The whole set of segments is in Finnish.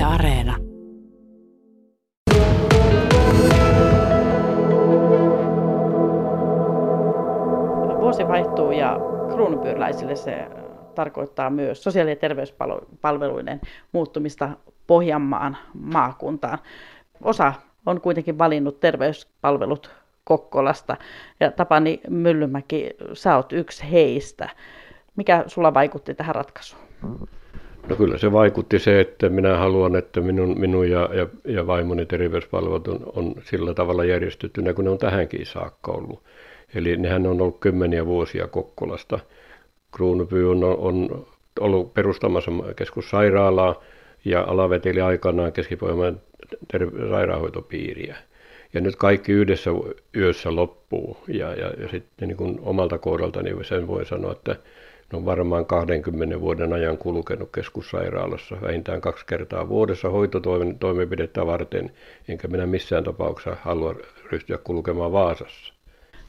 Yle Areena. Vuosi vaihtuu ja kruunupyöräläisille se tarkoittaa myös sosiaali- ja terveyspalveluiden muuttumista Pohjanmaan maakuntaan. Osa on kuitenkin valinnut terveyspalvelut Kokkolasta ja Tapani Myllymäki, sä oot yksi heistä. Mikä sulla vaikutti tähän ratkaisuun? No kyllä se vaikutti se, että minä haluan, että minun, minun ja, ja, ja vaimoni terveyspalvelut on, on sillä tavalla järjestettynä, kun ne on tähänkin saakka ollut. Eli nehän on ollut kymmeniä vuosia Kokkolasta. Kruunupyy on, on ollut perustamassa keskussairaalaa ja alaveteli aikanaan keski sairaanhoitopiiriä. Ja nyt kaikki yhdessä yössä loppuu. Ja, ja, ja sitten niin kuin omalta kohdaltani sen voi sanoa, että ne on varmaan 20 vuoden ajan kulkenut keskussairaalassa vähintään kaksi kertaa vuodessa hoitotoimenpidettä varten, enkä minä missään tapauksessa halua ryhtyä kulkemaan Vaasassa.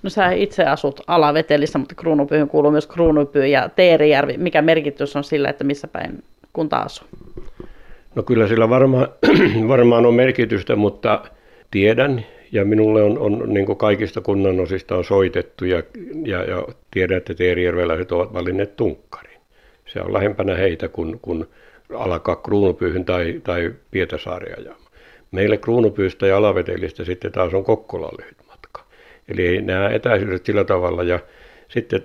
No sä itse asut Alavetelissä, mutta Kruunupyyhyn kuuluu myös Kruunupyy ja Teerijärvi. Mikä merkitys on sillä, että missä päin kunta asuu? No kyllä sillä varmaan, varmaan on merkitystä, mutta tiedän ja minulle on, on niin kaikista kunnanosista on soitettu ja, ja, ja tiedän, että teerijärveläiset ovat valinneet tunkkarin. Se on lähempänä heitä kuin, kuin alkaa Kruunupyyhyn tai, tai Pietasaaria. Meille Kruunupyystä ja Alavetelistä sitten taas on Kokkola lyhyt matka. Eli nämä etäisyydet sillä tavalla ja sitten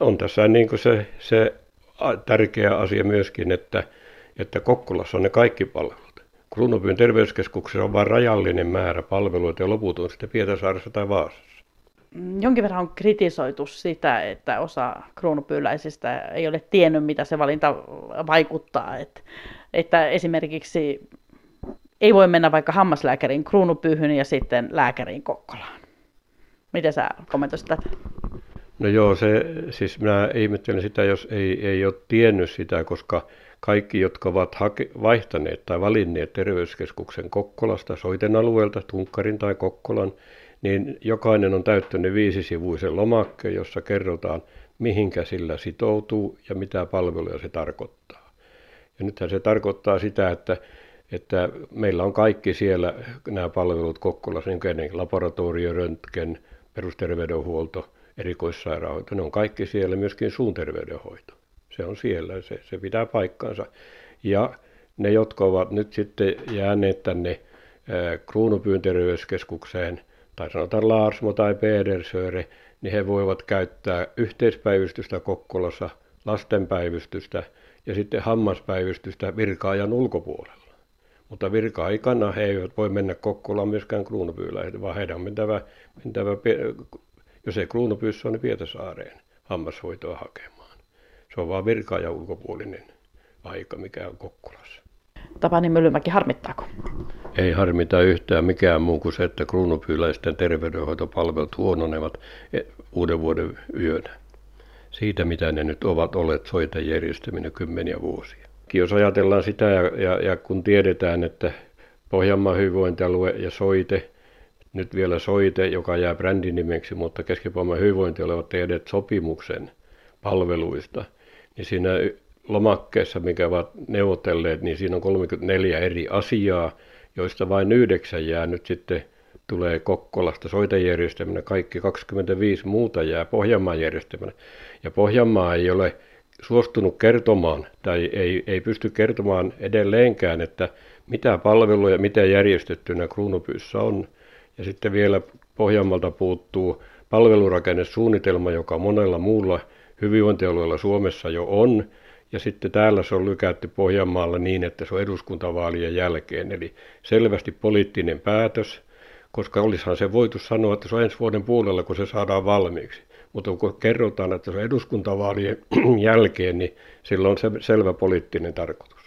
on tässä niin se, se tärkeä asia myöskin, että, että Kokkolassa on ne kaikki palvelut. Kruunupyyn terveyskeskuksessa on vain rajallinen määrä palveluita ja loput on sitten Pietarsaaressa tai Vaasassa. Jonkin verran on kritisoitu sitä, että osa kruunupyyläisistä ei ole tiennyt, mitä se valinta vaikuttaa. Että, että esimerkiksi ei voi mennä vaikka hammaslääkärin kruunupyyhyn ja sitten lääkäriin Kokkolaan. Miten sä kommentoisit tätä? No joo, se, siis minä ihmettelen sitä, jos ei, ei ole tiennyt sitä, koska kaikki, jotka ovat hake, vaihtaneet tai valinneet terveyskeskuksen Kokkolasta, soiten alueelta, Tunkkarin tai Kokkolan, niin jokainen on täyttänyt viisisivuisen lomakkeen, jossa kerrotaan, mihinkä sillä sitoutuu ja mitä palveluja se tarkoittaa. Ja nythän se tarkoittaa sitä, että, että meillä on kaikki siellä nämä palvelut Kokkolassa, niin laboratorio, röntgen, perusterveydenhuolto, erikoissairaanhoito, ne on kaikki siellä, myöskin suun terveydenhoito se on siellä, se, se pitää paikkansa. Ja ne, jotka ovat nyt sitten jääneet tänne Kruunupyyn terveyskeskukseen, tai sanotaan Laarsmo tai Pedersöre, niin he voivat käyttää yhteispäivystystä Kokkolassa, lastenpäivystystä ja sitten hammaspäivystystä virkaajan ulkopuolella. Mutta virka-aikana he eivät voi mennä Kokkolaan myöskään Kruunupyyläiset, vaan heidän on mentävä, mentävä jos ei Kruunupyyssä ole, niin Pietasaareen hammashoitoa hakemaan. Se on vaan virka ja ulkopuolinen aika, mikä on Kokkolassa. Tapani Myllymäki, harmittaako? Ei harmita yhtään mikään muu kuin se, että kruunupyyläisten terveydenhoitopalvelut huononevat e- uuden vuoden yönä. Siitä, mitä ne nyt ovat olleet soita järjestäminen kymmeniä vuosia. Jos ajatellaan sitä ja, ja, ja kun tiedetään, että Pohjanmaan hyvinvointialue ja soite, nyt vielä soite, joka jää brändinimeksi, mutta keski hyvinvointialue ovat tehneet sopimuksen palveluista – niin siinä lomakkeessa, mikä ovat neuvotelleet, niin siinä on 34 eri asiaa, joista vain yhdeksän jää nyt sitten tulee Kokkolasta soitejärjestelmänä, kaikki 25 muuta jää Pohjanmaan järjestelmänä. Ja Pohjanmaa ei ole suostunut kertomaan tai ei, ei pysty kertomaan edelleenkään, että mitä palveluja, mitä järjestettynä kruunupyyssä on. Ja sitten vielä Pohjanmaalta puuttuu palvelurakennesuunnitelma, joka monella muulla hyvinvointialueella Suomessa jo on, ja sitten täällä se on lykätty Pohjanmaalla niin, että se on eduskuntavaalien jälkeen, eli selvästi poliittinen päätös, koska olisihan se voitu sanoa, että se on ensi vuoden puolella, kun se saadaan valmiiksi. Mutta kun kerrotaan, että se on eduskuntavaalien jälkeen, niin silloin on se selvä poliittinen tarkoitus.